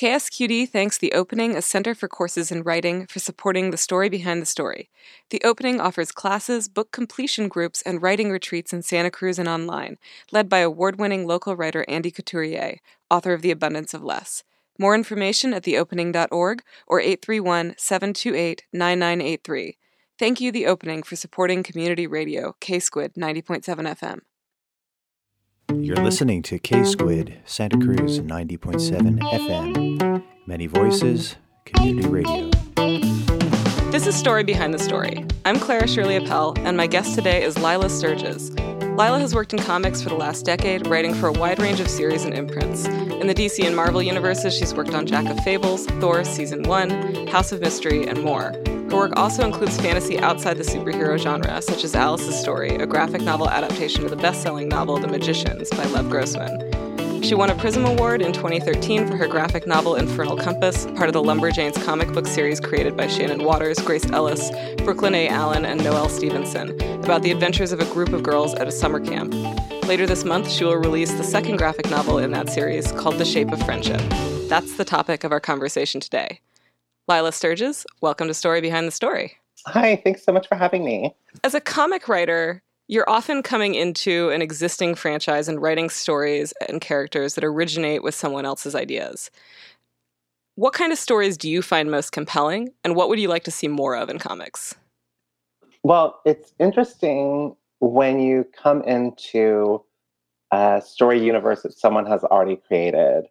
KSQD thanks The Opening, a center for courses in writing, for supporting the story behind the story. The Opening offers classes, book completion groups, and writing retreats in Santa Cruz and online, led by award winning local writer Andy Couturier, author of The Abundance of Less. More information at theopening.org or 831 728 9983. Thank you, The Opening, for supporting community radio, K Squid 90.7 FM. You're listening to K Squid, Santa Cruz 90.7 FM. Many voices, community radio. This is Story Behind the Story. I'm Clara Shirley Appel, and my guest today is Lilah Sturges. Lilah has worked in comics for the last decade, writing for a wide range of series and imprints. In the DC and Marvel universes, she's worked on Jack of Fables, Thor Season 1, House of Mystery, and more. Her work also includes fantasy outside the superhero genre, such as Alice's Story, a graphic novel adaptation of the best selling novel The Magicians by Lev Grossman. She won a Prism Award in 2013 for her graphic novel Infernal Compass, part of the Lumberjanes comic book series created by Shannon Watters, Grace Ellis, Brooklyn A. Allen, and Noelle Stevenson, about the adventures of a group of girls at a summer camp. Later this month, she will release the second graphic novel in that series called The Shape of Friendship. That's the topic of our conversation today. Lilah Sturges, welcome to Story Behind the Story. Hi, thanks so much for having me. As a comic writer, you're often coming into an existing franchise and writing stories and characters that originate with someone else's ideas. What kind of stories do you find most compelling, and what would you like to see more of in comics? Well, it's interesting when you come into a story universe that someone has already created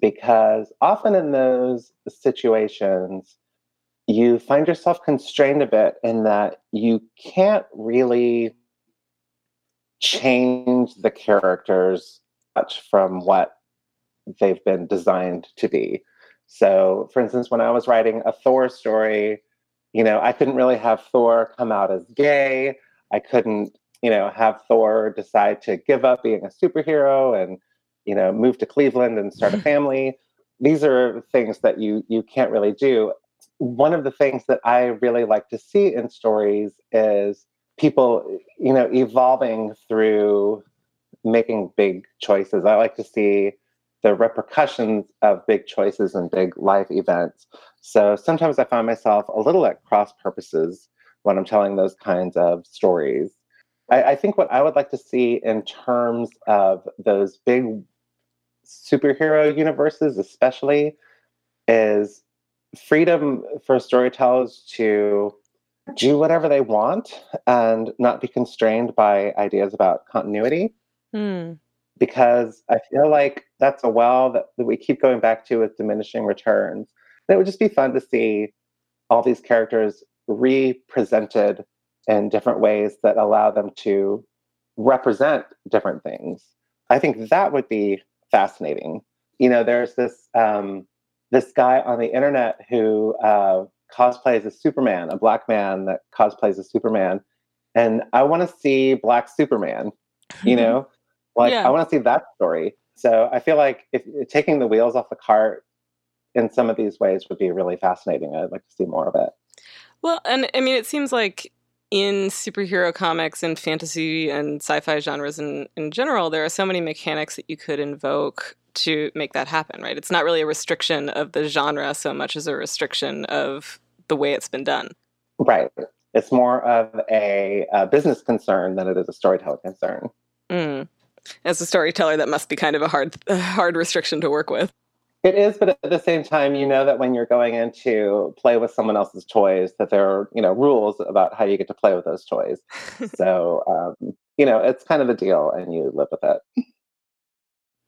because often in those situations, you find yourself constrained a bit in that you can't really change the characters much from what they've been designed to be. So, for instance, when I was writing a Thor story, you know, I couldn't really have Thor come out as gay. I couldn't, you know, have Thor decide to give up being a superhero and you know, move to Cleveland and start a family. These are things that you you can't really do. One of the things that I really like to see in stories is people, you know, evolving through making big choices. I like to see the repercussions of big choices and big life events. So sometimes I find myself a little at cross purposes when I'm telling those kinds of stories. I, I, think what I would like to see in terms of those big superhero universes, especially, is freedom for storytellers to do whatever they want and not be constrained by ideas about continuity. Mm. Because I feel like that's a well that, that we keep going back to with diminishing returns. And it would just be fun to see all these characters represented in different ways that allow them to represent different things. I think that would be fascinating. You know, there's this um, this guy on the internet who uh, cosplays as Superman, a black man that cosplays as Superman, and I want to see Black Superman. You know, like yeah. I want to see that story. So I feel like if taking the wheels off the cart in some of these ways would be really fascinating. I'd like to see more of it. Well, and I mean, it seems like in superhero comics and fantasy and sci-fi genres in, in general, there are so many mechanics that you could invoke to make that happen, right? It's not really a restriction of the genre so much as a restriction of the way it's been done. Right. It's more of a, a business concern than it is a storytelling concern. Mm. As a storyteller, that must be kind of a hard, hard restriction to work with. It is, but at the same time, you know that when you're going in to play with someone else's toys, that there are you know rules about how you get to play with those toys. so um, you know it's kind of a deal, and you live with it.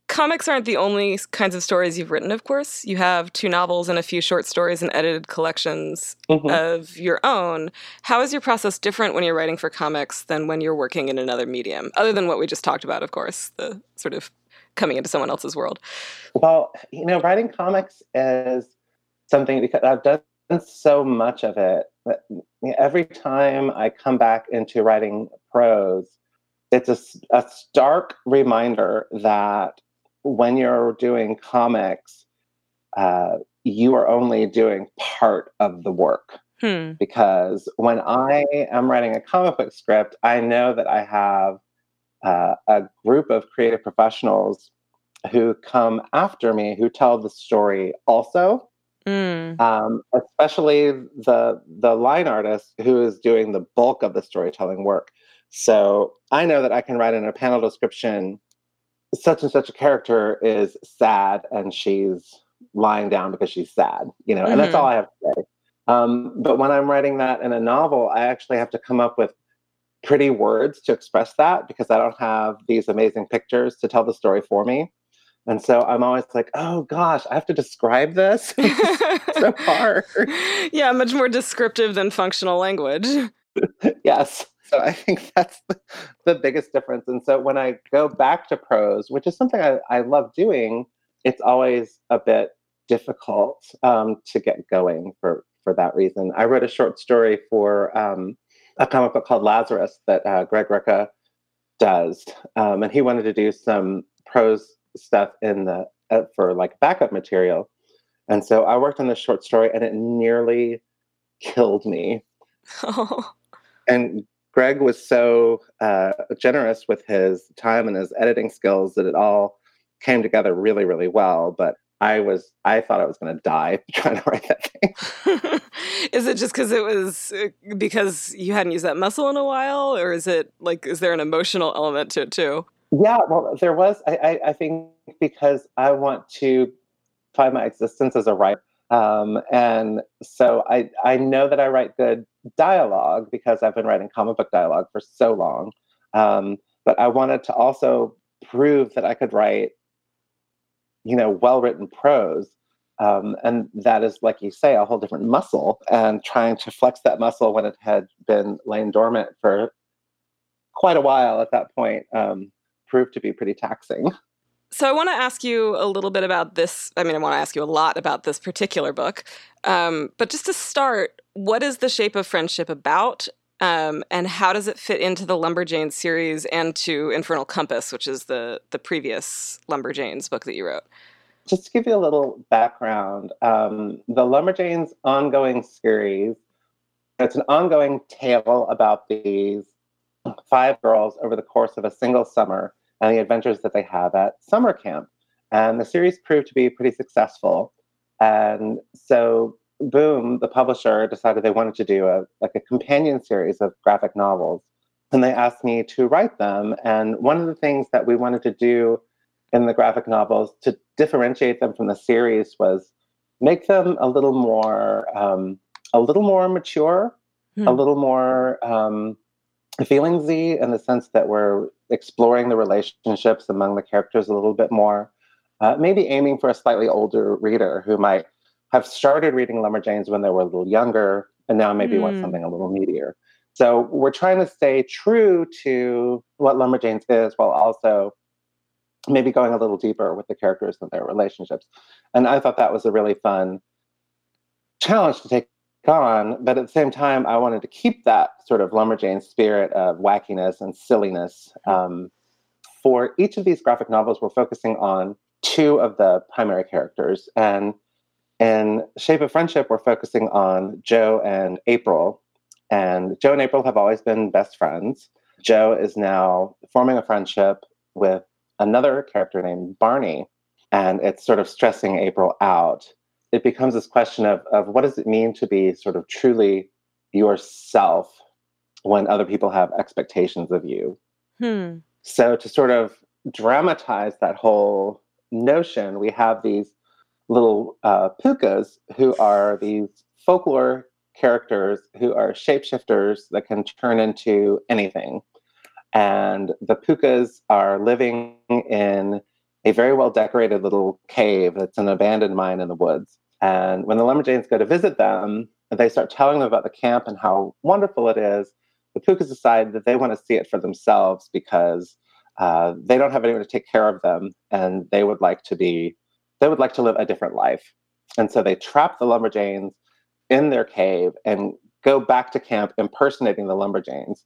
Comics aren't the only kinds of stories you've written, of course. You have two novels and a few short stories and edited collections mm-hmm. of your own. How is your process different when you're writing for comics than when you're working in another medium? Other than what we just talked about, of course, the sort of coming into someone else's world? Well, you know, writing comics is something because I've done so much of it. That every time I come back into writing prose, it's a, a stark reminder that when you're doing comics, uh, you are only doing part of the work. Hmm. Because when I am writing a comic book script, I know that I have uh, a group of creative professionals who come after me who tell the story also. Mm. Um, especially the the line artist who is doing the bulk of the storytelling work. So I know that I can write in a panel description such and such a character is sad and she's lying down because she's sad, you know, mm-hmm. and that's all mm-hmm. I have to say. Um, but when I'm writing that in a novel, I actually have to come up with pretty words to express that because I don't have these amazing pictures to tell the story for me. And so I'm always like, oh gosh, I have to describe this. so hard. Yeah, much more descriptive than functional language. yes. So I think that's the, the, biggest difference. And so when I go back to prose, which is something I, I love doing, it's always a bit difficult um, to get going for for that reason. I wrote a short story for um, a comic book called Lazarus that uh, Greg Rucka does, um, and he wanted to do some prose stuff in the uh, for like backup material, and so I worked on this short story, and it nearly killed me. Oh. And Greg was so uh, generous with his time and his editing skills that it all came together really, really well. But I was, I thought I was going to die trying to write that thing. is it just because it was uh, because you hadn't used that muscle in a while, or is it like, is there an emotional element to it too? Yeah, well, there was. I, I, I think because I want to find my existence as a writer. Um, and so I, I know that I write good dialogue because I've been writing comic book dialogue for so long. Um, but I wanted to also prove that I could write you know, well written prose. Um, and that is, like you say, a whole different muscle. And trying to flex that muscle when it had been laying dormant for quite a while at that point um, proved to be pretty taxing. So I want to ask you a little bit about this. I mean, I want to ask you a lot about this particular book. Um, but just to start, what is The Shape of Friendship about? Um, and how does it fit into the Lumberjanes series and to Infernal Compass, which is the the previous Lumberjanes book that you wrote? Just to give you a little background, um, the Lumberjanes ongoing series, it's an ongoing tale about these five girls over the course of a single summer and the adventures that they have at summer camp. And the series proved to be pretty successful. And so Boom, the publisher, decided they wanted to do a like a companion series of graphic novels, and they asked me to write them. And one of the things that we wanted to do in the graphic novels to differentiate them from the series was make them a little more um, a little more mature, hmm. a little more um, feelingsy in the sense that we're exploring the relationships among the characters a little bit more. Uh, maybe aiming for a slightly older reader who might have started reading Lumberjanes when they were a little younger and now maybe mm. want hmm. something a little meatier. So we're trying to stay true to what Lumberjanes is while also maybe going a little deeper with the characters and their relationships. And I thought that was a really fun challenge to take on. But at the same time, I wanted to keep that sort of Lumberjane spirit of wackiness and silliness. Um, for each of these graphic novels, we're focusing on two of the primary characters. And in Shape of Friendship, we're focusing on Jo and April. And Jo and April have always been best friends. Jo is now forming a friendship with another character named Barney, and it's sort of stressing April out. It becomes this question of, of what does it mean to be sort of truly yourself when other people have expectations of you? Hmm. So, to sort of dramatize that whole notion, we have these little uh, pukas who are these folklore characters who are shapeshifters that can turn into anything. And the pukas are living in a very well decorated little cave that's an abandoned mine in the woods. And when the Lumberjanes go to visit them, they start telling them about the camp and how wonderful it is. The pukas decide that they want to see it for themselves because uh, they don't have anyone to take care of them and they would like to be they would like to live a different life. And so they trap the Lumberjanes in their cave and go back to camp impersonating the Lumberjanes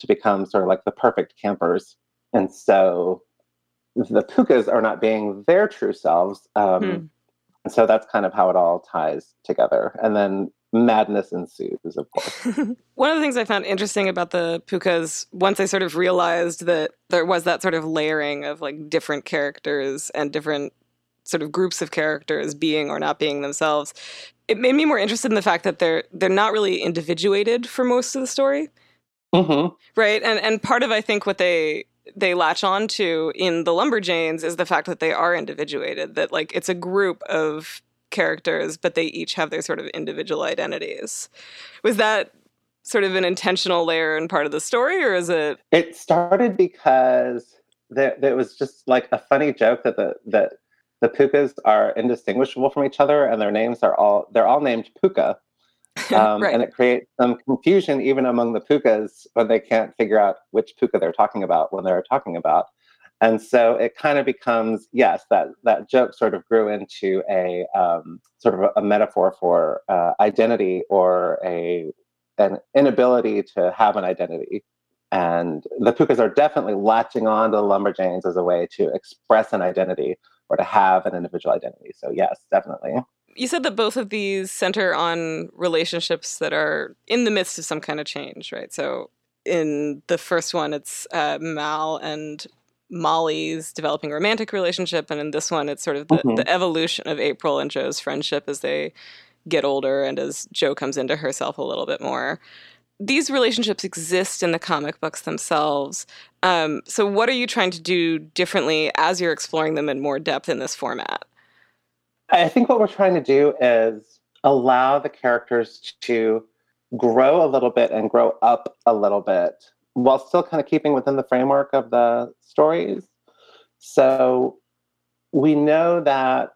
to become sort of like the perfect campers. And so the Pukas are not being their true selves. Um, hmm. And so that's kind of how it all ties together. And then madness ensues, of course. One of the things I found interesting about the Pukas, once I sort of realized that there was that sort of layering of like different characters and different sort of groups of characters being or not being themselves, it made me more interested in the fact that they're they're not really individuated for most of the story. Mm-hmm. Right. And and part of I think what they they latch on to in the Lumberjanes is the fact that they are individuated, that like it's a group of characters, but they each have their sort of individual identities. Was that sort of an intentional layer and part of the story, or is it? It started because there, there was just like a funny joke that the that the Pukas are indistinguishable from each other, and their names are all they're all named Puka. Um, right. And it creates some confusion even among the Pukas when they can't figure out which Puka they're talking about when they're talking about. And so it kind of becomes yes, that that joke sort of grew into a um, sort of a, a metaphor for uh, identity or a an inability to have an identity. And the Pukas are definitely latching on to the Lumberjanes as a way to express an identity or to have an individual identity. So yes, definitely. You said that both of these center on relationships that are in the midst of some kind of change, right? So in the first one, it's uh, Mal and Molly's developing romantic relationship, and in this one, it's sort of the, Mhm. the evolution of April and Jo's friendship as they get older and as Jo comes into herself a little bit more. These relationships exist in the comic books themselves. Um, so, what are you trying to do differently as you're exploring them in more depth in this format? I think what we're trying to do is allow the characters to grow a little bit and grow up a little bit while still kind of keeping within the framework of the stories. So we know that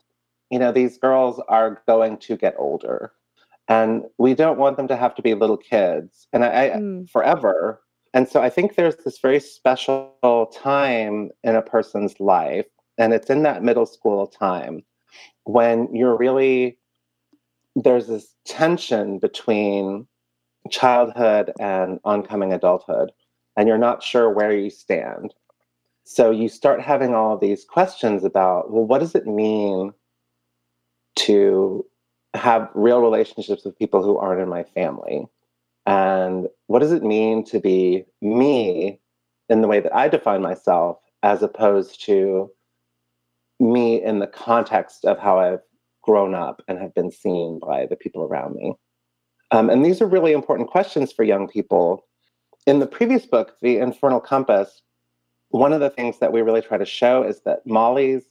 you know these girls are going to get older and we don't want them to have to be little kids and I, I Mm. forever. And so I think there's this very special time in a person's life and it's in that middle school time when you're really there's this tension between childhood and oncoming adulthood and you're not sure where you stand so you start having all of these questions about well what does it mean to have real relationships with people who aren't in my family and what does it mean to be me in the way that i define myself as opposed to me in the context of how I've grown up and have been seen by the people around me. Um, and these are really important questions for young people. In the previous book, The Infernal Compass, one of the things that we really try to show is that Molly's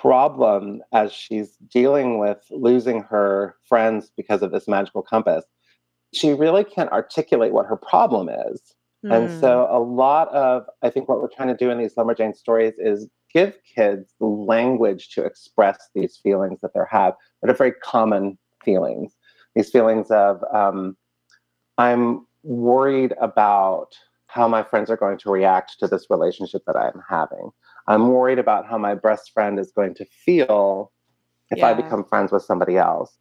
problem as she's dealing with losing her friends because of this magical compass, she really can't articulate what her problem is. And Mm. so, a lot of, I think, what we're trying to do in these Lumberjane stories is give kids the language to express these feelings that they have, that are very common feelings. These feelings of, um, I'm worried about how my friends are going to react to this relationship that I'm having. I'm worried about how my best friend is going to feel if I become friends with somebody else.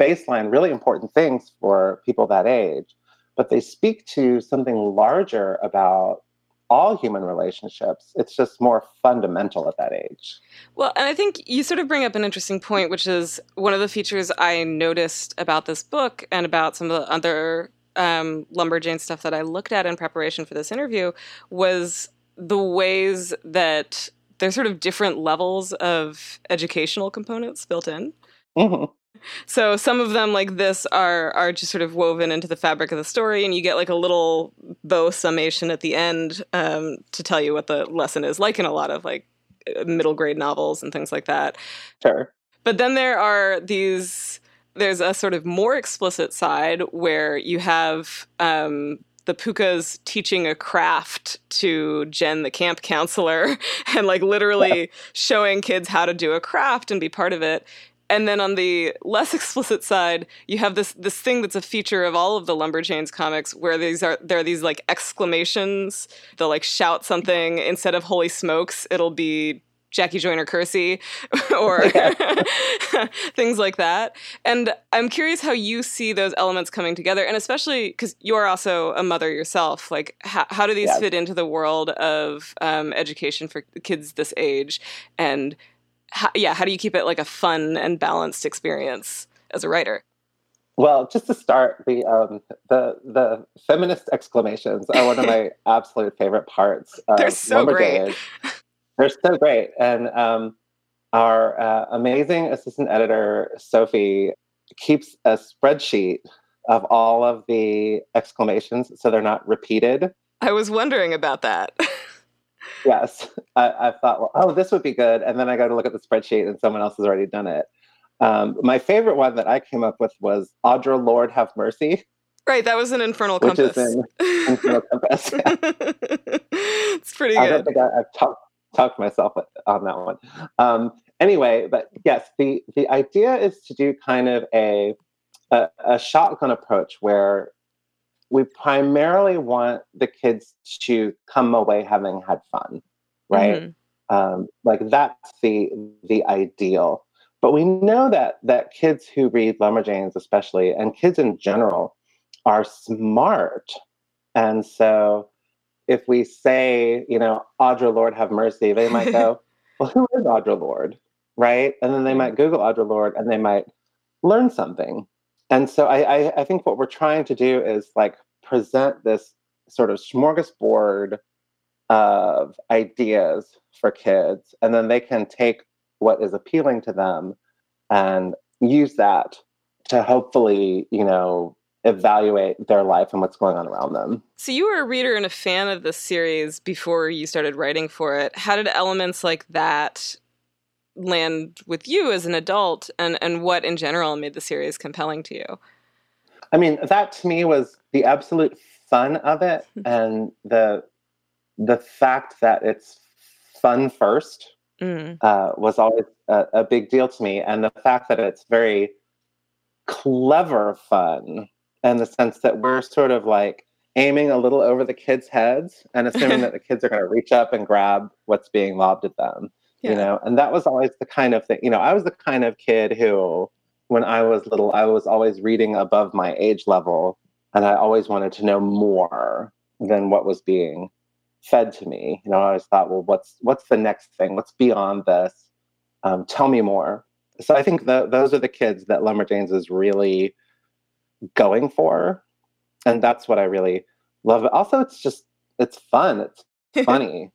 Baseline, really important things for people that age but they speak to something larger about all human relationships. It's just more fundamental at that age. Well, and I think you sort of bring up an interesting point, which is one of the features I noticed about this book and about some of the other um, Lumberjane stuff that I looked at in preparation for this interview was the ways that there's sort of different levels of educational components built in. Mhm. So some of them, like this, are are just sort of woven into the fabric of the story, and you get like a little bow summation at the end um, to tell you what the lesson is, like in a lot of like uh, middle grade novels and things like that. Sure. But then there are these. There's a sort of more explicit side where you have um, the Pukas teaching a craft to Jen, the camp counselor, and like literally showing kids how to do a craft and be part of it. And then on the less explicit side, you have this this thing that's a feature of all of the Lumberjanes comics, where these are there are these like exclamations. They'll like shout something instead of "Holy smokes!" It'll be Jackie Joyner Kersee or things like that. And I'm curious how you see those elements coming together, and especially because you're also a mother yourself. Like, how, how do these fit into the world of um, education for kids this age? And how, yeah, how do you keep it like a fun and balanced experience as a writer? Well, just to start, the um, the the feminist exclamations are one of my absolute favorite parts. They're so great. They're so great, and um, our uh, amazing assistant editor Sophie keeps a spreadsheet of all of the exclamations so they're not repeated. I was wondering about that. yes, I, I, thought, well, oh, this would be good, and then I go to look at the spreadsheet, and someone else has already done it. Um, my favorite one that I came up with was Audre Lorde Have Mercy. Right, that was an Infernal Compass. Which is in Infernal Compass. Yeah. it's pretty good. I don't think I, have talked talked myself on that one. Um, anyway, but yes, the the idea is to do kind of a a, a shotgun approach where we primarily want the kids to come away having had fun, right? Mm-hmm. Um, like that's the the ideal. But we know that that kids who read Lumberjanes, especially, and kids in general, are smart, and so if we say, you know, Audre Lorde have mercy, they might go, well, who is Audre Lorde, right? And then they might Google Audre Lorde, and they might learn something. And so I, I, I think what we're trying to do is like present this sort of smorgasbord of ideas for kids, and then they can take what is appealing to them and use that to hopefully, you know, evaluate their life and what's going on around them. So you were a reader and a fan of this series before you started writing for it. How did elements like that land with you as an adult and and what in general made the series compelling to you? I mean, that to me was the absolute fun of it and the the fact that it's fun first mm. uh, was always a, a, big deal to me, and the fact that it's very clever fun in the sense that we're sort of like aiming a little over the kids' heads and assuming that the kids are going to reach up and grab what's being lobbed at them. Yeah. You know, and that was always the kind of thing. You know, I was the kind of kid who, when I was little, I was always reading above my age level, and I always wanted to know more than what was being fed to me. You know, I always thought, well, what's what's the next thing? What's beyond this? Um, tell me more. So I think the, those are the kids that Lumberjanes is really going for, and that's what I really love. Also, it's just it's fun. It's funny.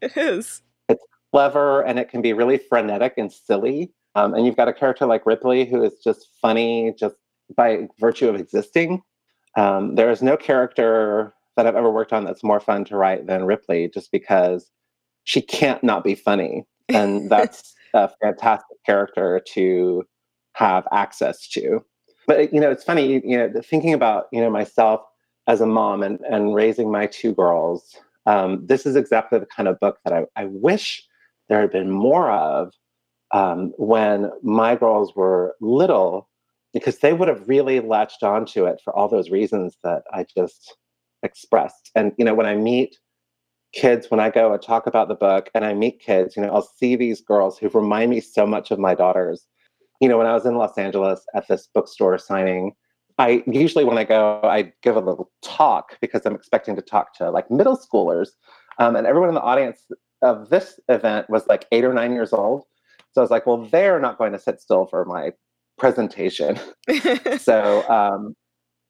it is. It's clever, and it can be really frenetic and silly. Um, and you've got a character like Ripley who is just funny just by virtue of existing. Um, there is no character that I've ever worked on that's more fun to write than Ripley, just because she can't not be funny, and that's a fantastic character to have access to. But you know, it's funny, you know, thinking about you know myself as a mom and and raising my two girls. Um, this is exactly the kind of book that I, I wish there had been more of um, when my girls were little, because they would have really latched onto it for all those reasons that I just expressed. And you know, when I meet kids, when I go and talk about the book, and I meet kids, you know, I'll see these girls who remind me so much of my daughters. You know, when I was in Los Angeles at this bookstore signing, I usually when I go, I give a little talk because I'm expecting to talk to like middle schoolers, um, and everyone in the audience of this event was like eight or nine years old. So I was like, well, they're not going to sit still for my presentation. so um,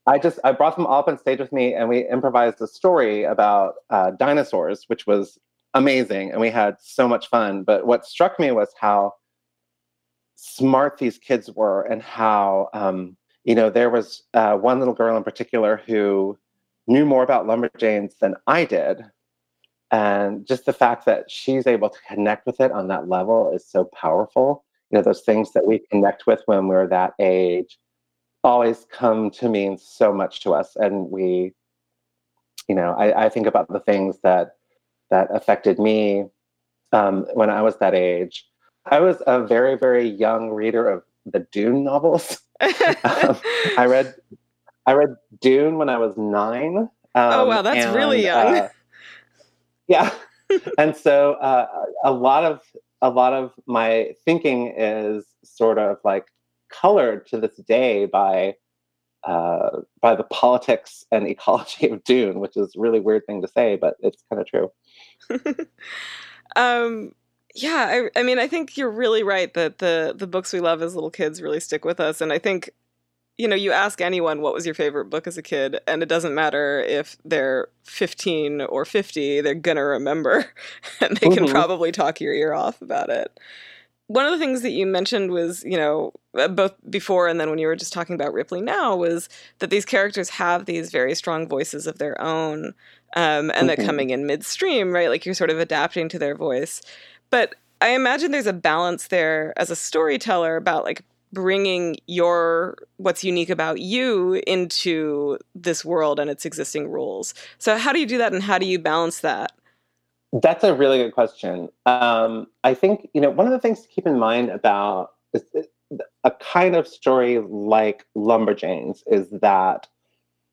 I just I brought them all up on stage with me, and we improvised a story about uh, dinosaurs, which was amazing, and we had so much fun. But what struck me was how smart these kids were, and how um, you know there was uh, one little girl in particular who knew more about lumberjanes than I did, and just the fact that she's able to connect with it on that level is so powerful. You know, those things that we connect with when we're that age always come to mean so much to us. And we you know i, I think about the things that that affected me um, when i was that age i was a very very young reader of the dune novels. Um, i read i read dune when i was nine um, oh wow that's and, really young. uh, yeah. And so uh, a lot of a lot of my thinking is sort of like colored to this day by uh, by the politics and ecology of Dune, which is a really weird thing to say, but it's kind of true. um, yeah, I, I, mean, I think you're really right that the the books we love as little kids really stick with us, and I think you know, you ask anyone what was your favorite book as a kid, and it doesn't matter if they're 15 or 50, they're gonna remember and they can Mhm. probably talk your ear off about it. One of the things that you mentioned was, you know, uh, both before and then when you were just talking about Ripley now, was that these characters have these very strong voices of their own, um, and that Mhm. coming in midstream, right? Like you're sort of adapting to their voice. But I imagine there's a balance there as a storyteller about like bringing your what's unique about you into this world and its existing rules. So how do you do that and how do you balance that? That's a really good question. Um, I think you know one of the things to keep in mind about a kind of story like Lumberjanes is that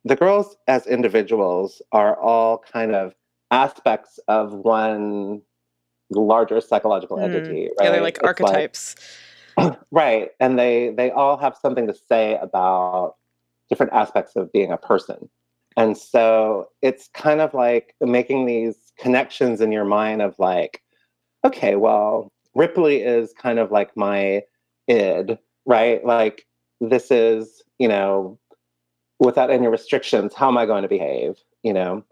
the girls as individuals are all kind of aspects of one larger psychological Mm. entity. Yeah, they're right? like It's archetypes. right, and they they all have something to say about different aspects of being a person. And so it's kind of like making these connections in your mind of like, okay, well, Ripley is kind of like my id, right? Like this is, you know, without any restrictions, how am I going to behave? You know,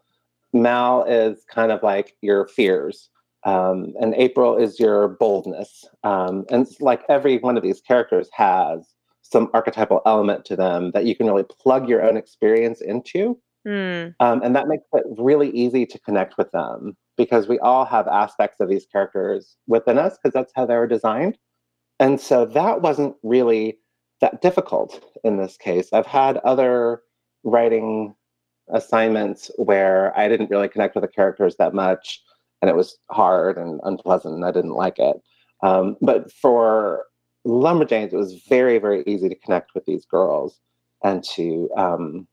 Mal is kind of like your fears. Um, and April is your boldness. Um, and it's like every one of these characters has some archetypal element to them that you can really plug your own experience into. Hmm. Um, and that makes it really easy to connect with them because we all have aspects of these characters within us because that's how they were designed. And so that wasn't really that difficult in this case. I've had other writing assignments where I didn't really connect with the characters that much and it was hard and unpleasant and I didn't like it. Um, but for Lumberjanes, it was very, very easy to connect with these girls and to um,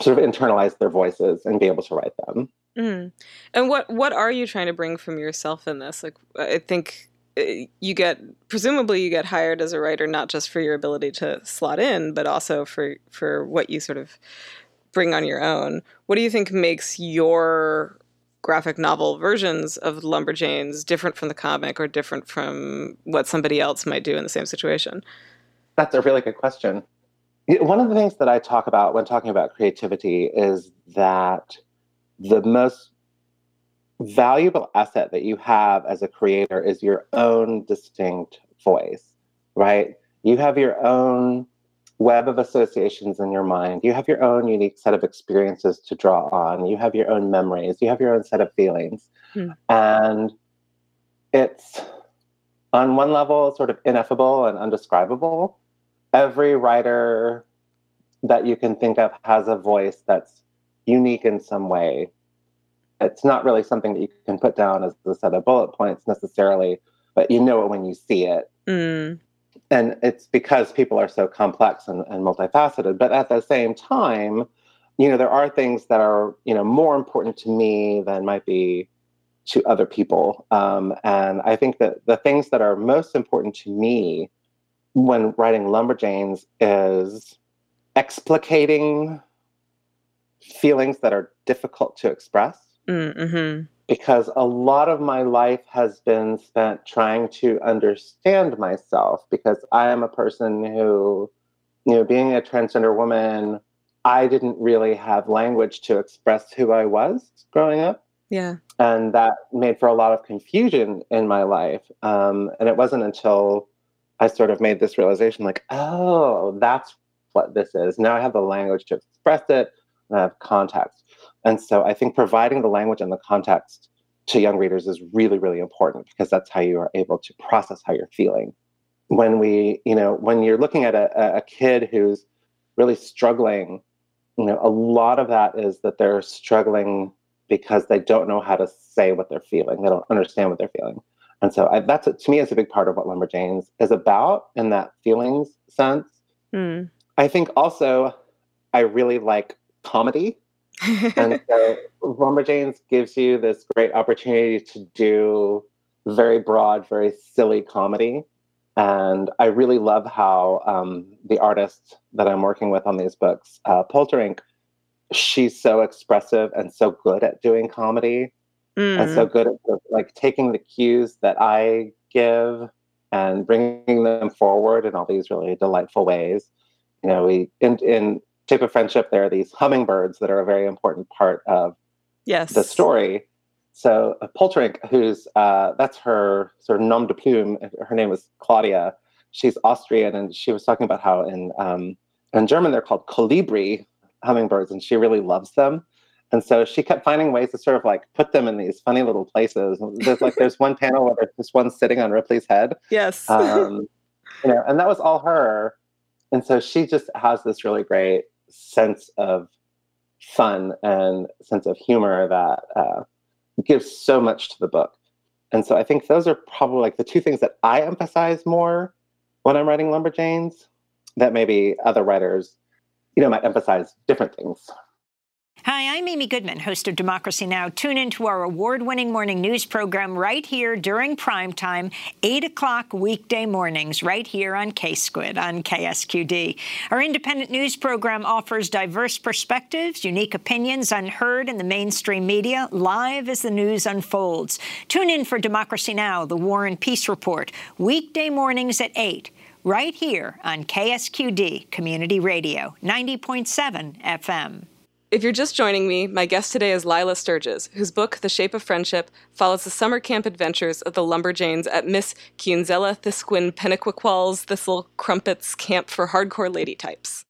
sort of internalize their voices and be able to write them. Mm. And what what are you trying to bring from yourself in this? Like, I think uh, you get presumably you get hired as a writer not just for your ability to slot in, but also for for what you sort of bring on your own. What do you think makes your graphic novel versions of Lumberjanes different from the comic or different from what somebody else might do in the same situation? That's a really good question. One of the things that I talk about when talking about creativity is that the most valuable asset that you have as a creator is your own distinct voice, right? You have your own web of associations in your mind. You have your own unique set of experiences to draw on. You have your own memories. You have your own set of feelings. Hmm. And it's on one level sort of ineffable and undescribable. Every writer that you can think of has a voice that's unique in some way. It's not really something that you can put down as a set of bullet points necessarily, but you know it when you see it Mm. And it's because people are so complex and, and multifaceted. But at the same time you know there are things that are you know more important to me than might be to other people. Um, and i think that the things that are most important to me when writing lumberjanes is explicating feelings that are difficult to express. Mm-hmm. Because a lot of my life has been spent trying to understand myself because I am a person who, you know, being a transgender woman, I didn't really have language to express who I was growing up. Yeah. And that made for a lot of confusion in my life. Um, and it wasn't until I sort of made this realization like, oh, that's what this is. Now I have the language to express it and I have context. And so I think providing the language and the context to young readers is really, really important because that's how you are able to process how you're feeling. When we, you know, when you're looking at a, a kid who's really struggling, you know, a lot of that is that they're struggling because they don't know how to say what they're feeling. They don't understand what they're feeling. And so I, that's, a, to me, is a big part of what Lumberjanes is about in that feelings sense. Mm. I think also I really like comedy and so Lumberjanes gives you this great opportunity to do very broad, very silly comedy. And I really love how um, the artist that I'm working with on these books, uh, Polterink, she's so expressive and so good at doing comedy and so Mm. good at like taking the cues that I give and bringing them forward in all these really delightful ways. you know, we in in Shape of Friendship, there are these hummingbirds that are a very important part of yes. the story. So uh, Polterink, who's uh, that's her sort of nom de plume. Her name is Claudia. She's Austrian, and she was talking about how in um, in German they're called colibri hummingbirds, and she really loves them. And so she kept finding ways to sort of like put them in these funny little places. There's like there's one panel where there's just one sitting on Ripley's head. Yes. Um, you know, and that was all her. And so she just has this really great sense of fun and sense of humor that uh, gives so much to the book. And so I think those are probably like the two things that I emphasize more when I'm writing Lumberjanes that maybe other writers, you know, might emphasize different things. Hi, I'm Amy Goodman, host of Democracy Now! Tune in to our award-winning morning news program right here during prime time, 8 o'clock weekday mornings, right here on K-Squid on KSQD. Our independent news program offers diverse perspectives, unique opinions unheard in the mainstream media, live as the news unfolds. Tune in for Democracy Now!, the War and Peace Report, weekday mornings at 8 right here on KSQD Community Radio, 90.7 FM. If you're just joining me, my guest today is Lilah Sturges, whose book, The Shape of Friendship, follows the summer camp adventures of the Lumberjanes at Miss Qiunzella Thiskwin Penniquiqul's Thistle Crumpets Camp for Hardcore Lady Types.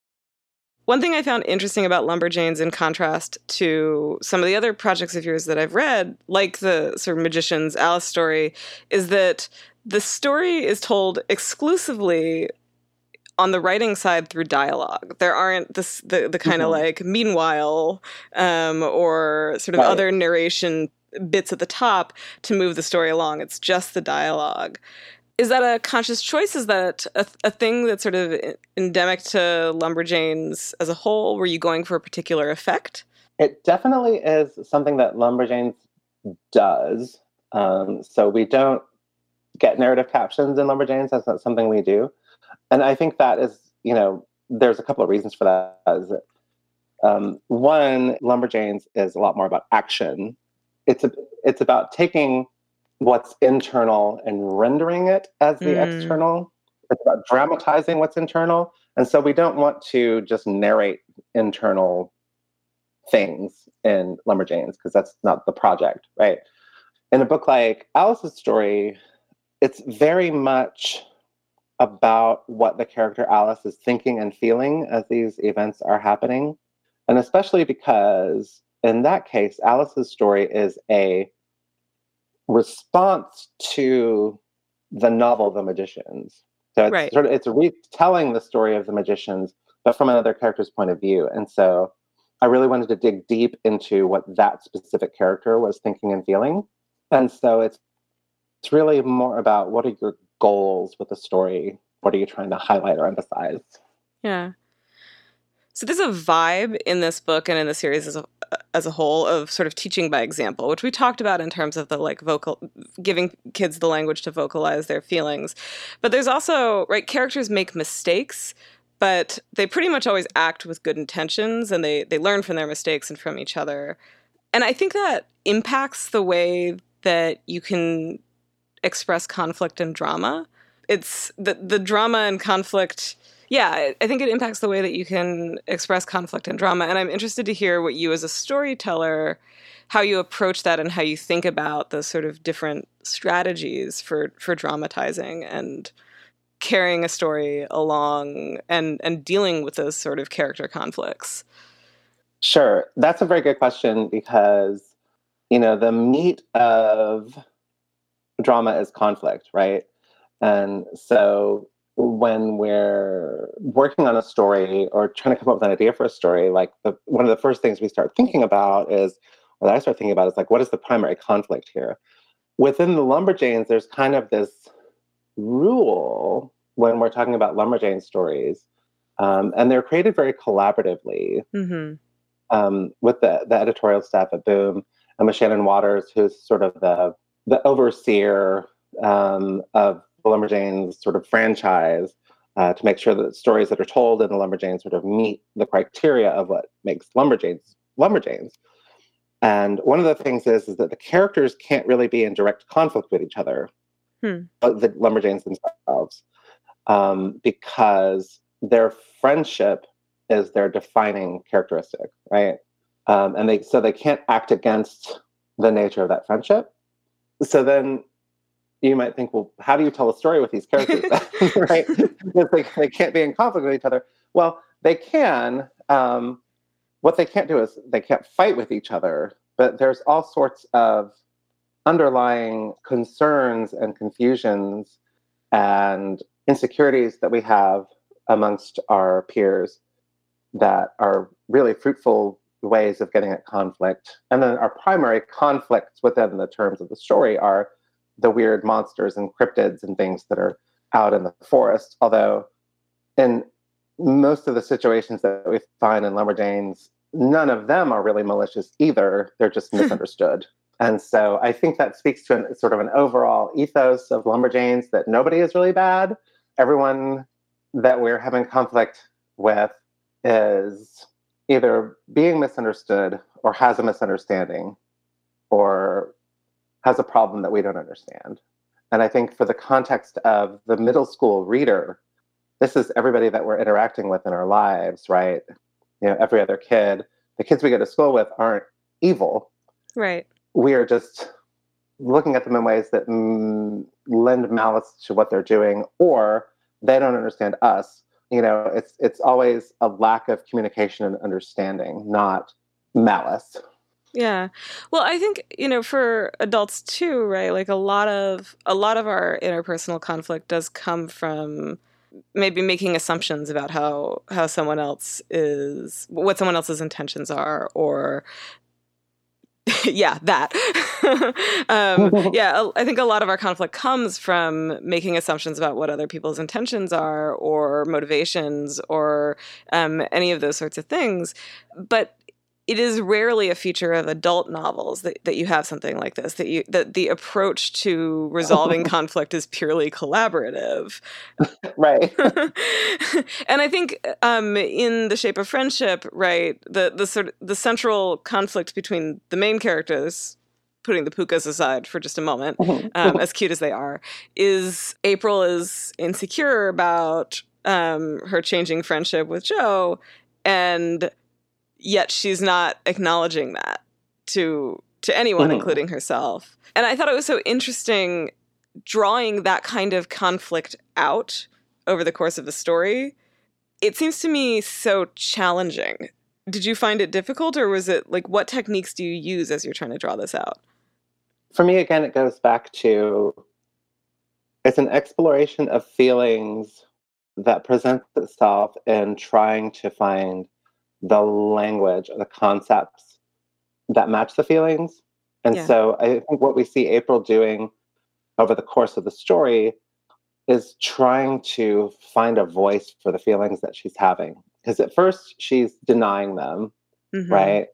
One thing I found interesting about Lumberjanes, in contrast to some of the other projects of yours that I've read, like the sort of Magician's Alice story, is that the story is told exclusively on the writing side through dialogue. There aren't this the the kind of mm-hmm. like meanwhile um, or sort of right. other narration bits at the top to move the story along. It's just the dialogue. Is that a conscious choice? Is that a, a thing that's sort of endemic to Lumberjanes as a whole? Were you going for a particular effect? It definitely is something that Lumberjanes does. Um, so we don't get narrative captions in Lumberjanes. That's not something we do and I think that is, you know, there's a couple of reasons for that. Um, one, Lumberjanes is a lot more about action. It's a, it's about taking what's internal and rendering it as the mm. external. It's about dramatizing what's internal, and so we don't want to just narrate internal things in Lumberjanes because that's not the project, right? In a book like Alice's story, it's very much about what the character Alice is thinking and feeling as these events are happening. And especially because in that case, Alice's story is a response to the novel The Magicians. So it's right. sort of it's retelling the story of the magicians, but from another character's point of view. And so I really wanted to dig deep into what that specific character was thinking and feeling. And so it's it's really more about what are your goals with the story? What are you trying to highlight or emphasize? Yeah. So there's a vibe in this book and in the series as a, as a whole of sort of teaching by example, which we talked about in terms of the like vocal giving kids the language to vocalize their feelings. But there's also right characters make mistakes, but they pretty much always act with good intentions and they they learn from their mistakes and from each other. And I think that impacts the way that you can express conflict and drama. It's the the drama and conflict. Yeah, I think it impacts the way that you can express conflict and drama. And I'm interested to hear what you, as a storyteller, how you approach that and how you think about the sort of different strategies for for dramatizing and carrying a story along and and dealing with those sort of character conflicts. Sure, that's a very good question because you know the meat of drama is conflict, right? And so when we're working on a story or trying to come up with an idea for a story, like the, one of the first things we start thinking about is, what I start thinking about is like, what is the primary conflict here? Within the Lumberjanes, there's kind of this rule when we're talking about Lumberjane stories, um, and they're created very collaboratively mm-hmm. um, with the, the editorial staff at Boom and with Shannon Watters, who's sort of the the overseer um, of the Lumberjanes sort of franchise uh, to make sure that stories that are told in the Lumberjanes sort of meet the criteria of what makes Lumberjanes Lumberjanes. And one of the things is, is that the characters can't really be in direct conflict with each other, hmm. the Lumberjanes themselves, um, because their friendship is their defining characteristic, right? Um, and they so they can't act against the nature of that friendship. So then you might think, well, how do you tell a story with these characters, right? because they, they can't be in conflict with each other. Well, they can. Um, what they can't do is they can't fight with each other, but there's all sorts of underlying concerns and confusions and insecurities that we have amongst our peers that are really fruitful ways of getting at conflict. And then our primary conflicts within the terms of the story are the weird monsters and cryptids and things that are out in the forest. Although, in most of the situations that we find in Lumberjanes, none of them are really malicious either. They're just misunderstood. and so I think that speaks to an, sort of an overall ethos of Lumberjanes that nobody is really bad. Everyone that we're having conflict with is either being misunderstood or has a misunderstanding or has a problem that we don't understand. And I think for the context of the middle school reader, this is everybody that we're interacting with in our lives, right? You know, every other kid. The kids we go to school with aren't evil. Right. We are just looking at them in ways that mm, lend malice to what they're doing, or they don't understand us. You know, it's it's always a lack of communication and understanding, not malice. Yeah. Well, I think, you know, for adults too, right? Like a lot of a lot of our interpersonal conflict does come from maybe making assumptions about how how someone else is what someone else's intentions are or yeah, that. um, yeah, I think a lot of our conflict comes from making assumptions about what other people's intentions are or motivations or um, any of those sorts of things. But it is rarely a feature of adult novels that, that you have something like this that you that the approach to resolving conflict is purely collaborative. Right. And i think um, in the shape of friendship right the the sort of the central conflict between the main characters putting the pukas aside for just a moment um, as cute as they are is april is insecure about um, her changing friendship with jo and yet she's not acknowledging that to to anyone, mm. including herself. And I thought it was so interesting drawing that kind of conflict out over the course of the story. It seems to me so challenging. Did you find it difficult, or was it like what techniques do you use as you're trying to draw this out? For me, again, it goes back to it's an exploration of feelings that presents itself in trying to find the language, the concepts that match the feelings. And yeah. so I think what we see April doing over the course of the story is trying to find a voice for the feelings that she's having. Because at first she's denying them, mm-hmm. right?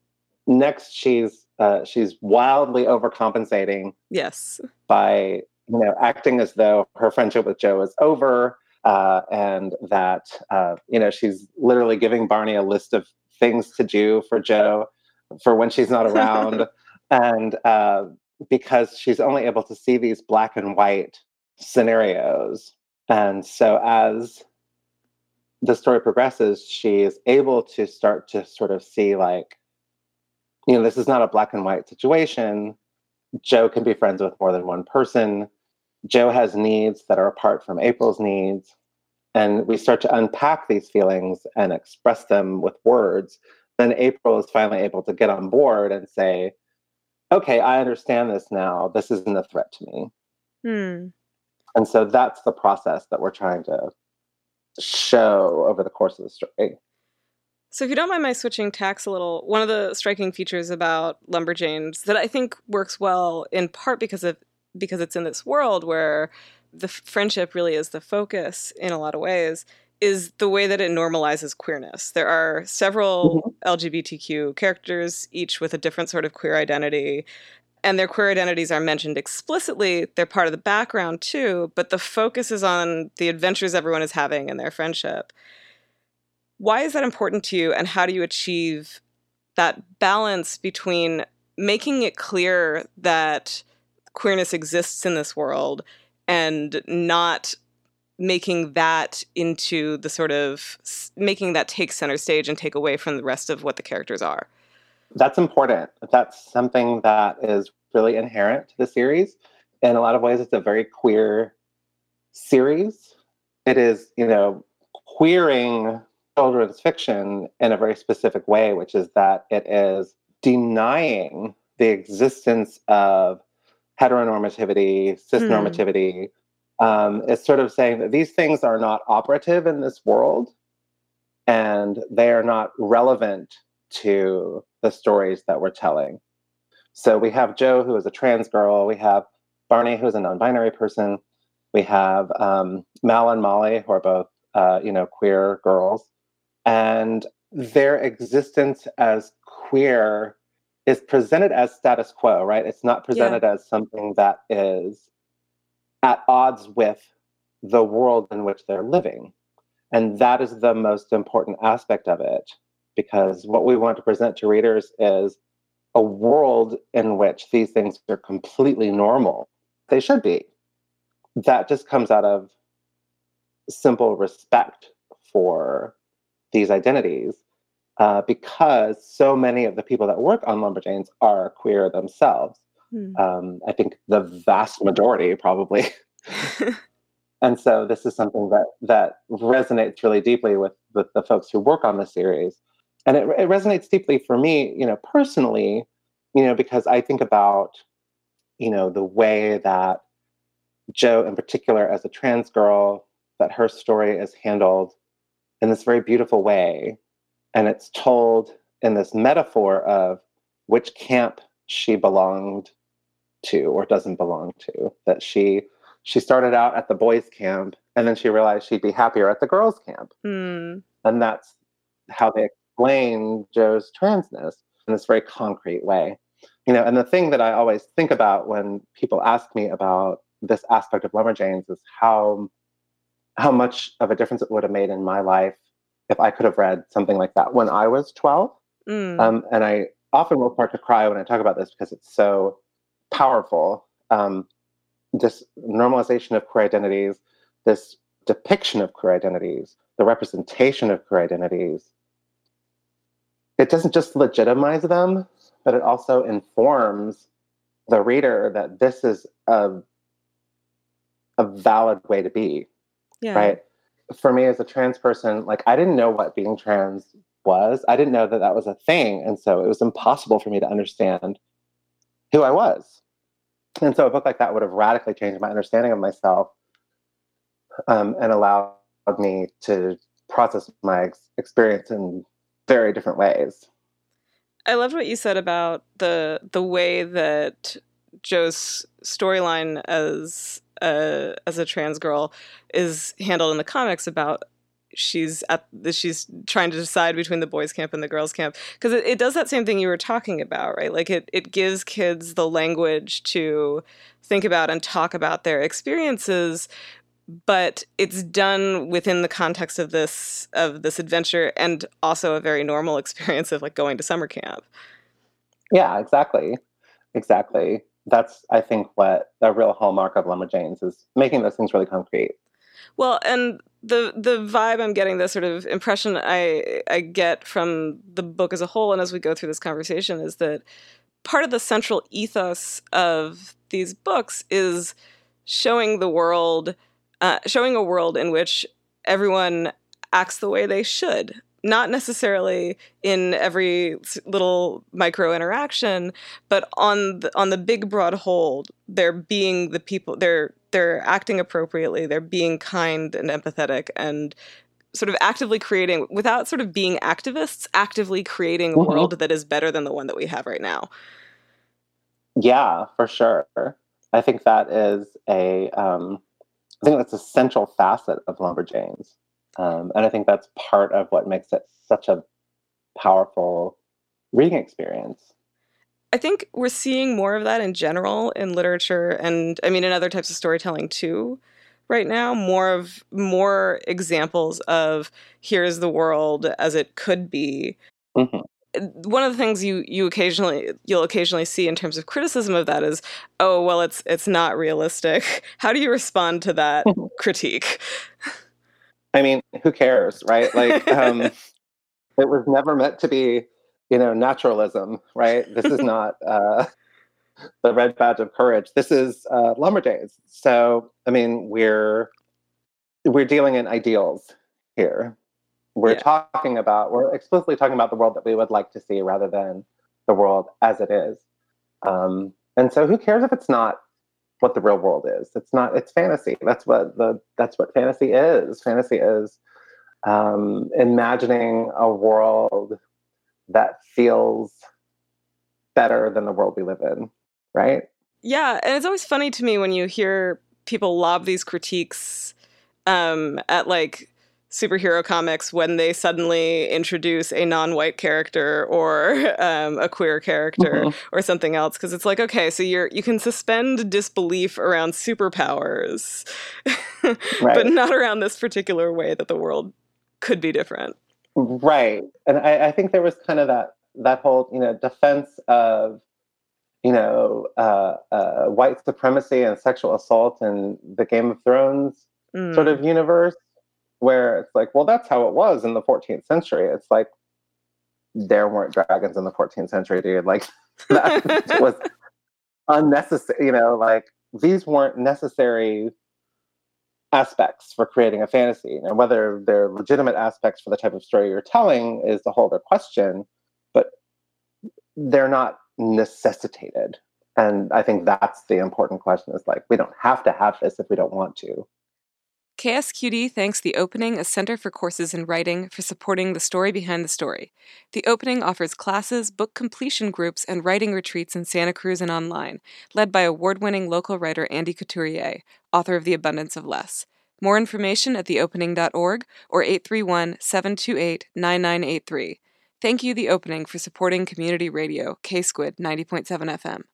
Next, she's uh, she's wildly overcompensating. Yes. By you know acting as though her friendship with Jo is over, uh, and that uh, you know she's literally giving Barney a list of things to do for Jo for when she's not around, and uh, because she's only able to see these black and white scenarios, and so as the story progresses, she is able to start to sort of see like, you know, this is not a black and white situation. Jo can be friends with more than one person. Jo has needs that are apart from April's needs. And we start to unpack these feelings and express them with words. Then April is finally able to get on board and say, okay, I understand this now. This isn't a threat to me. Hmm. And so that's the process that we're trying to show over the course of the story. So, if you don't mind my switching tacks a little, one of the striking features about Lumberjanes that I think works well, in part because of because it's in this world where the friendship really is the focus in a lot of ways is the way that it normalizes queerness. There are several mm-hmm. LGBTQ characters, each with a different sort of queer identity, and their queer identities are mentioned explicitly. They're part of the background too, but the focus is on the adventures everyone is having in their friendship. Why is that important to you, and how do you achieve that balance between making it clear that queerness exists in this world and not making that into the sort of making that take center stage and take away from the rest of what the characters are. That's important. That's something that is really inherent to the series. In a lot of ways, it's a very queer series. It is, you know, queering children's fiction in a very specific way, which is that it is denying the existence of heteronormativity, cisnormativity. Hmm. Um, it's sort of saying that these things are not operative in this world and they are not relevant to the stories that we're telling. So we have Jo, who is a trans girl. We have Barney, who is a non-binary person. We have um, Mal and Molly, who are both, uh, you know, queer girls, and their existence as queer is presented as status quo, right? It's not presented yeah. as something that is at odds with the world in which they're living. And that is the most important aspect of it, because what we want to present to readers is a world in which these things are completely normal. They should be. That just comes out of simple respect for these identities uh, because so many of the people that work on Lumberjanes are queer themselves. Hmm. Um, I think the vast majority, probably. and so this is something that that resonates really deeply with with the folks who work on the series, and it, it resonates deeply for me, you know, personally, you know, because I think about, you know, the way that Jo, in particular, as a trans girl, that her story is handled in this very beautiful way and it's told in this metaphor of which camp she belonged to or doesn't belong to that she she started out at the boys camp and then she realized she'd be happier at the girls camp mm. and that's how they explain jo's transness in this very concrete way you know and the thing that i always think about when people ask me about this aspect of lumberjanes is how how much of a difference it would have made in my life if I could have read something like that when I was 12. Mm. Um, and I often will start to cry when I talk about this because it's so powerful. Um, this normalization of queer identities, this depiction of queer identities, the representation of queer identities, it doesn't just legitimize them, but it also informs the reader that this is a, a valid way to be. Yeah. Right for me as a trans person, like I didn't know what being trans was. I didn't know that that was a thing. And so it was impossible for me to understand who I was. And so a book like that would have radically changed my understanding of myself um, and allowed me to process my ex- experience in very different ways. I loved what you said about the the way that Jo's storyline as uh, as a trans girl is handled in the comics about she's at she's trying to decide between the boys camp and the girls camp. Because it, it, does that same thing you were talking about right? Like it, it gives kids the language to think about and talk about their experiences but it's done within the context of this of this adventure and also a very normal experience of like going to summer camp. Yeah exactly. Exactly that's I think what the real hallmark of Lumberjanes is making those things really concrete. Well, and the the vibe I'm getting, the sort of impression I I get from the book as a whole, and as we go through this conversation, is that part of the central ethos of these books is showing the world, uh, showing a world in which everyone acts the way they should not necessarily in every little micro interaction, but on the, on the big broad whole, they're being the people. They're they're acting appropriately. They're being kind and empathetic and sort of actively creating without sort of being activists actively creating a mm-hmm. world that is better than the one that we have right now yeah for sure i think that is a um, I think that's a central facet of lumberjanes um, and I think that's part of what makes it such a powerful reading experience. I think we're seeing more of that in general in literature and I mean in other types of storytelling too right now more of more examples of here's the world as it could be. Mm-hmm. one of the things you you occasionally you'll occasionally see in terms of criticism of that is, oh well, it's it's not realistic. How do you respond to that critique? I mean, who cares, right? Like, um, it was never meant to be, you know, naturalism, right? This is not uh, the red badge of courage. This is uh, lumberjanes. So, I mean, we're we're dealing in ideals here. We're yeah. talking about, we're explicitly talking about the world that we would like to see rather than the world as it is. Um, and so, who cares if it's not what the real world is? It's not. It's fantasy. That's what the that's what fantasy is. Fantasy is um, imagining a world that feels better than the world we live in, right? Yeah, and it's always funny to me when you hear people lob these critiques um, at like superhero comics when they suddenly introduce a non-white character or um, a queer character mm-hmm. or something else because it's like okay so you're you can suspend disbelief around superpowers right. but not around this particular way that the world could be different right and I, I think there was kind of that that whole you know defense of you know uh, uh, white supremacy and sexual assault and the game of thrones mm. sort of universe where it's like, well, that's how it was in the 14th century. It's like there weren't dragons in the 14th century, dude. Like that was unnecessary. You know, like these weren't necessary aspects for creating a fantasy. And whether they're legitimate aspects for the type of story you're telling is the whole other question, but they're not necessitated. And I think that's the important question is like, we don't have to have this if we don't want to. KSQD thanks The Opening, a center for courses in writing, for supporting the story behind the story. The Opening offers classes, book completion groups, and writing retreats in Santa Cruz and online, led by award winning local writer Andy Couturier, author of The Abundance of Less. More information at theopening.org or 831 728 9983. Thank you, The Opening, for supporting community radio, K Squid 90.7 FM.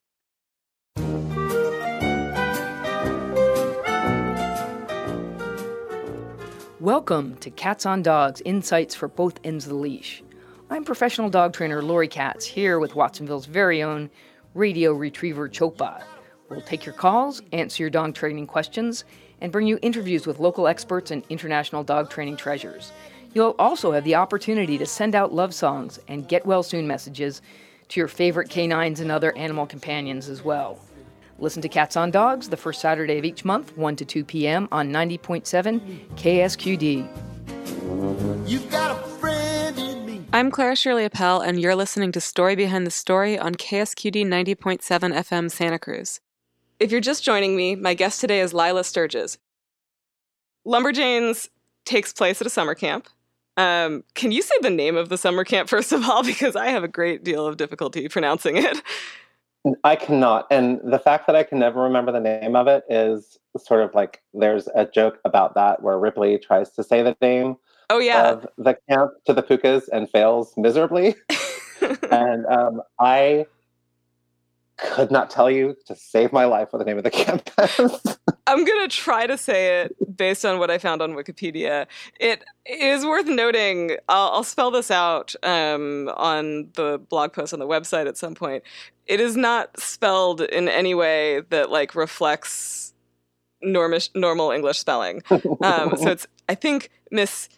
Welcome to Katz on Dogs Insights for Both Ends of the Leash. I'm professional dog trainer Lori Katz here with Watsonville's very own radio retriever Chopa. We'll take your calls, answer your dog training questions, and bring you interviews with local experts and international dog training treasures. You'll also have the opportunity to send out love songs and get well soon messages to your favorite canines and other animal companions as well. Listen to Katz on Dogs the first Saturday of each month, 1 to 2 p.m. on 90.7 KSQD. I'm Clara Shirley Appel, and you're listening to Story Behind the Story on KSQD 90.7 FM Santa Cruz. If you're just joining me, my guest today is Lilah Sturges. Lumberjanes takes place at a summer camp. Um, can you say the name of the summer camp, first of all? Because I have a great deal of difficulty pronouncing it. I cannot. And the fact that I can never remember the name of it is sort of like there's a joke about that where Ripley tries to say the name oh, yeah. of the camp to the pukas and fails miserably. and um, I could not tell you to save my life what the name of the camp is. I'm going to try to say it based on what I found on Wikipedia. It is worth noting, I'll, I'll spell this out um, on the blog post on the website at some point. It is not spelled in any way that like reflects normish, normal English spelling. Um, so it's, I think, Miss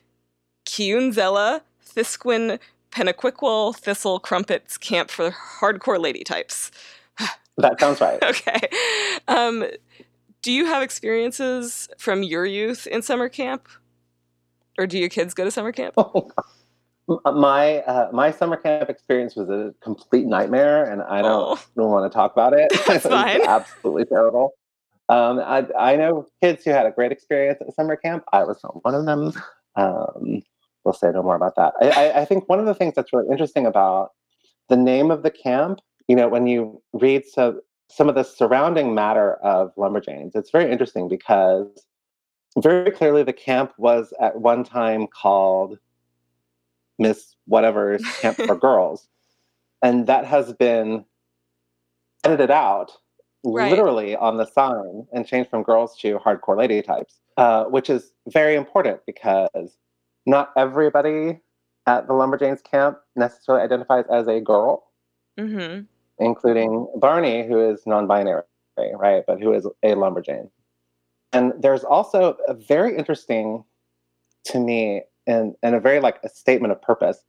Qiunzella Thiskwin Penniquiqul Thistle Crumpets Camp for Hardcore Lady Types. That sounds right. okay. Um, do you have experiences from your youth in summer camp? Or do your kids go to summer camp? Oh, my uh, my summer camp experience was a complete nightmare, and I don't, oh. don't want to talk about it. That's fine. absolutely terrible. Um, I, I know kids who had a great experience at summer camp. I was not one of them. Um, we'll say no more about that. I, I, I think one of the things that's really interesting about the name of the camp you know, when you read so, some of the surrounding matter of Lumberjanes, it's very interesting because very clearly the camp was at one time called Miss Whatever's Camp for Girls. And that has been edited out right. literally on the sign and changed from girls to hardcore lady types, uh, which is very important because not everybody at the Lumberjanes camp necessarily identifies as a girl, Mm-hmm. Including Barney, who is non binary, right? But who is a Lumberjane. And there's also a very interesting to me and, and a very like a statement of purpose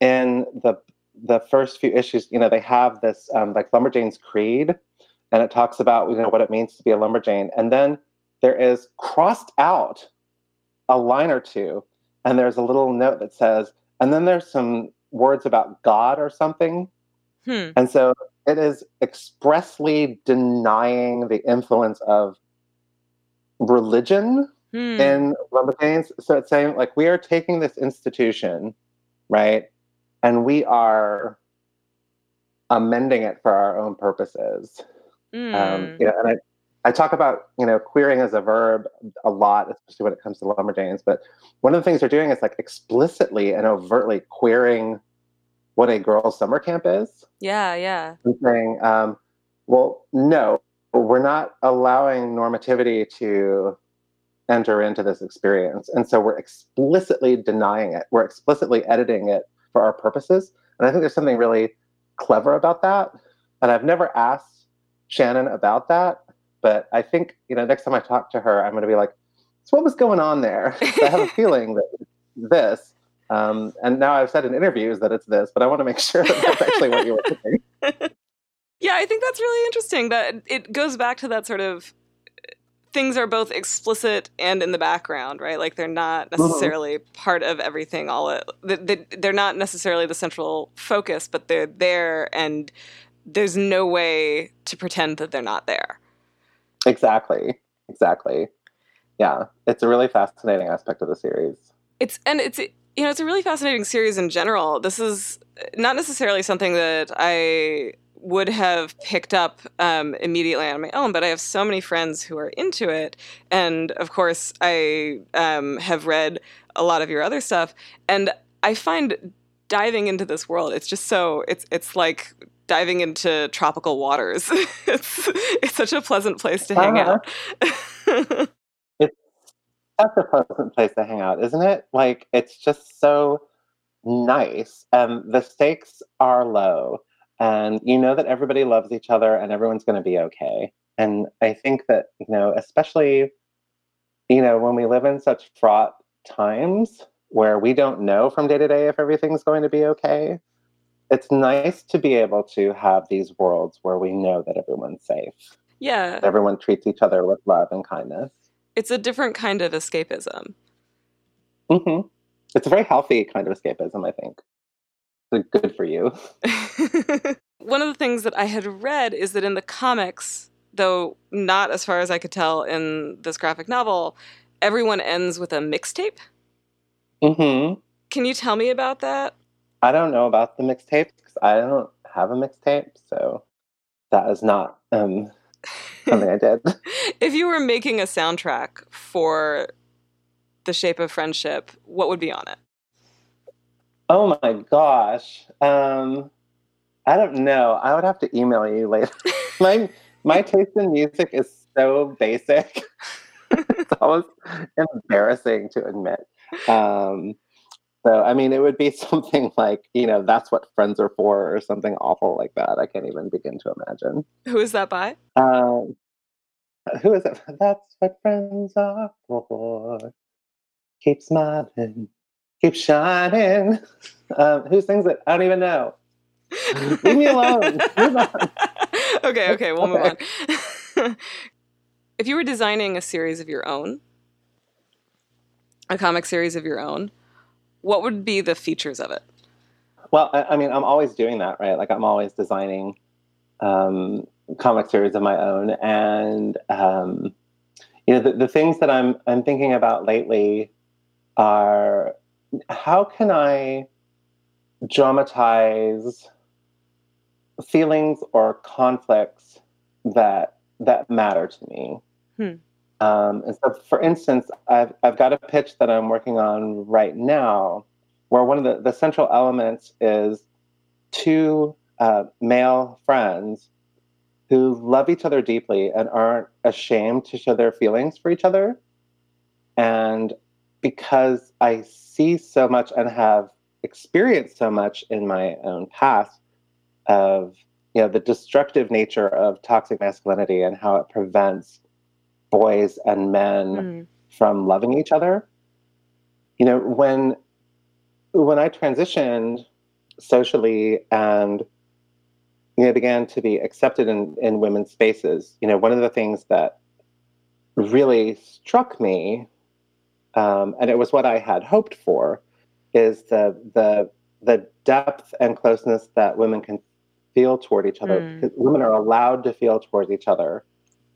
in the the first few issues you know they have this um, like lumberjane's creed and it talks about you know what it means to be a lumberjane and then there is crossed out a line or two and there's a little note that says and then there's some words about god or something Hmm. and so it is expressly denying the influence of religion Hmm. in Lumberjanes. So it's saying like we are taking this institution, right, and we are amending it for our own purposes. Um, Mm. you know, and I, I talk about you know queering as a verb a lot, especially when it comes to Lumberjanes. But one of the things they're doing is like explicitly and overtly queering what a girls' summer camp is Yeah, yeah. and saying, um, well, no, we're not allowing normativity to enter into this experience. And so we're explicitly denying it. We're explicitly editing it for our purposes. And I think there's something really clever about that. And I've never asked Shannon about that. But I think, you know, next time I talk to her, I'm going to be like, so what was going on there? I have a feeling that this, um, and now I've said in interviews that it's this, but I want to make sure that that's actually what you were thinking. Yeah, I think that's really interesting that it goes back to that sort of things are both explicit and in the background, right? Like they're not necessarily part of everything all they- they're not necessarily the central focus, but they're there and there's no way to pretend that they're not there. Exactly. Exactly. Yeah. It's a really fascinating aspect of the series. It's and it's you know it's a really fascinating series in general. This is not necessarily something that I would have picked up um, immediately on my own, but I have so many friends who are into it, and of course I um, have read a lot of your other stuff, and I find diving into this world it's just so it's it's like diving into tropical waters. it's it's such a pleasant place to hang Uh-huh. out. Such a pleasant place to hang out, isn't it? Like, it's just so nice. And the stakes are low. And you know that everybody loves each other and everyone's going to be okay. And I think that, you know, especially, you know, when we live in such fraught times where we don't know from day to day if everything's going to be okay, it's nice to be able to have these worlds where we know that everyone's safe. yeah, Everyone treats each other with love and kindness. It's a different kind of escapism. hmm It's a very healthy kind of escapism, I think. It's good for you. One of the things that I had read is that in the comics, though not as far as I could tell in this graphic novel, everyone ends with a mixtape. hmm Can you tell me about that? I don't know about the mixtapes because I don't have a mixtape, so that is not um, something I did. If you were making a soundtrack for The Shape of Friendship, what would be on it? Oh my gosh. Um, I don't know. I would have to email you later. my my taste in music is so basic. it's almost embarrassing to admit. Um, so I mean, it would be something like you know, that's what friends are for, or something awful like that. I can't even begin to imagine. Who is that by? Um, who is it? That's what friends are for. Keep smiling, keep shining. Um, who sings it? I don't even know. Leave me alone. Move on. okay, okay, we'll move on. if you were designing a series of your own, a comic series of your own, what would be the features of it? Well, I, I mean, I'm always doing that, right? Like, I'm always designing um, comic series of my own, and um, you know, the, the things that I'm I'm thinking about lately are how can I dramatize feelings or conflicts that that matter to me. Hmm. Um, and so, for instance, I've I've got a pitch that I'm working on right now, where one of the, the central elements is two uh, male friends who love each other deeply and aren't ashamed to show their feelings for each other. And because I see so much and have experienced so much in my own past of you know the destructive nature of toxic masculinity and how it prevents boys and men mm. from loving each other you know when when i transitioned socially and you know began to be accepted in in women's spaces you know one of the things that really struck me um, and it was what i had hoped for is the the the depth and closeness that women can feel toward each other. Mm. Women are allowed to feel towards each other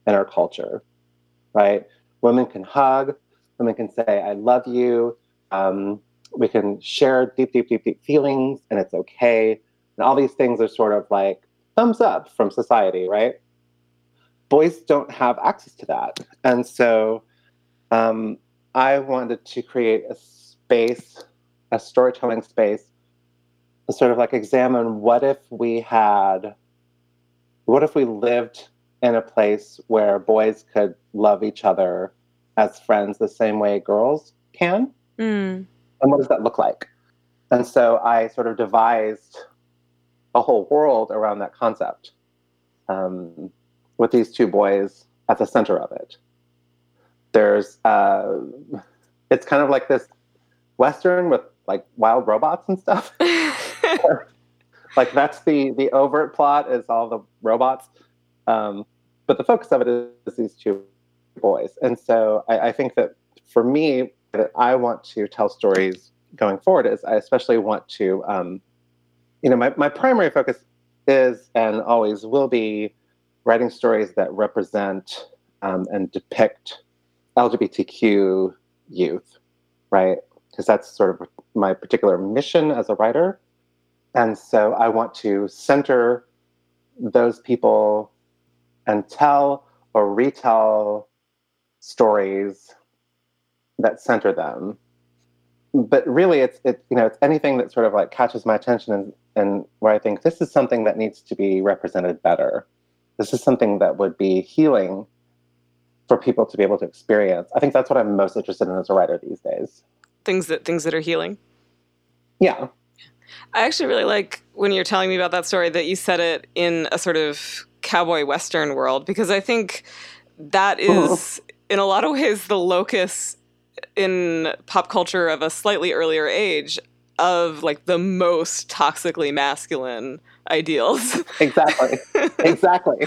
in our culture, right? Women can hug. Women can say, "I love you." Um, we can share deep, deep, deep, deep feelings, and it's okay. And all these things are sort of like thumbs up from society, right? Boys don't have access to that, and so um, I wanted to create a space, a storytelling space to sort of like examine what if we had, what if we lived in a place where boys could love each other as friends the same way girls can? Mm. And what does that look like? And so I sort of devised a whole world around that concept um, with these two boys at the center of it. There's, uh, it's kind of like this Western with like wild robots and stuff. like that's the the overt plot is all the robots, um, but the focus of it is, these two boys. And so I, I think that for me, that I want to tell stories going forward is I especially want to, um, you know, my, my primary focus is and always will be writing stories that represent um, and depict LGBTQ youth, right? Because that's sort of my particular mission as a writer. And so I want to center those people and tell or retell stories that center them. But really, it's it you know it's anything that sort of like catches my attention and and where I think this is something that needs to be represented better. This is something that would be healing for people to be able to experience. I think that's what I'm most interested in as a writer these days. Things that things that are healing. Yeah. I actually really like when you're telling me about that story that you said it in a sort of cowboy western world because I think that is in a lot of ways the locus in pop culture of a slightly earlier age of like the most toxically masculine ideals. Exactly. exactly.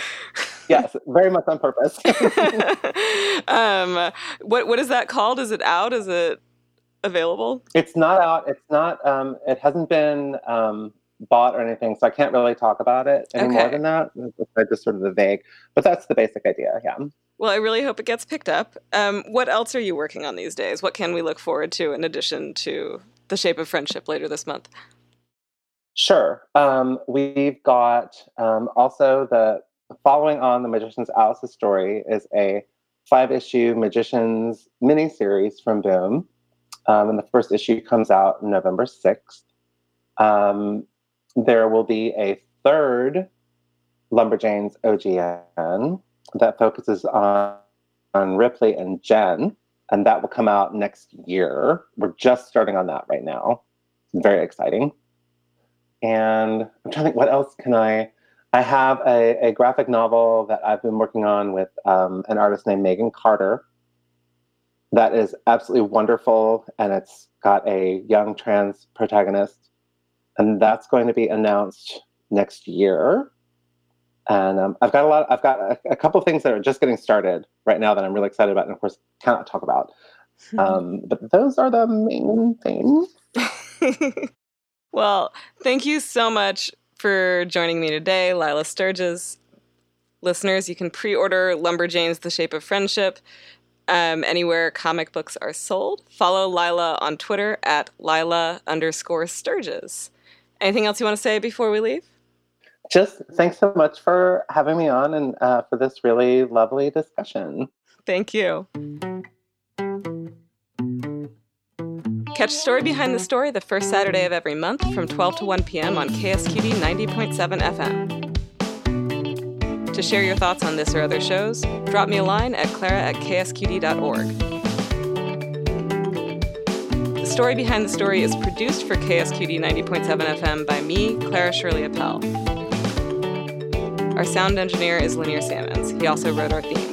Yes, very much on purpose. um, what what is that called? Is it out? Is it available? It's not out. It's not. Um, it hasn't been um, bought or anything, so I can't really talk about it any okay. more than that. It's just sort of the vague, but that's the basic idea. Yeah. Well, I really hope it gets picked up. Um, what else are you working on these days? What can we look forward to in addition to The Shape of Friendship later this month? Sure. Um, we've got um, also the following on the Magician's Alice's story is a five issue Magicians mini series from Boom. Um, and the first issue comes out November 6th. Um, there will be a third Lumberjanes OGN that focuses on, on Ripley and Jen, and that will come out next year. We're just starting on that right now. It's very exciting. And I'm trying to think, what else can I? I have a, a graphic novel that I've been working on with um, an artist named Meaghan Carter that is absolutely wonderful, and it's got a young trans protagonist, and that's going to be announced next year. And um, I've got a lot. I've got a, a couple things that are just getting started right now that I'm really excited about, and of course cannot talk about. Um, but those are the main things. well, thank you so much for joining me today, Lilah Sturges. Listeners, you can pre order Lumberjanes The Shape of Friendship um, anywhere comic books are sold. Follow Lilah on Twitter at Lilah underscore Sturges. Anything else you want to say before we leave? Just thanks so much for having me on and uh, for this really lovely discussion. Thank you. Catch Story Behind the Story the first Saturday of every month from 12 to 1 p.m. on KSQD 90.7 FM. To share your thoughts on this or other shows, drop me a line at clara at ksqd.org. Story Behind the Story is produced for KSQD 90.7 FM by me, Clara Shirley Appel. Our sound engineer is Linear Salmons. He also wrote our theme.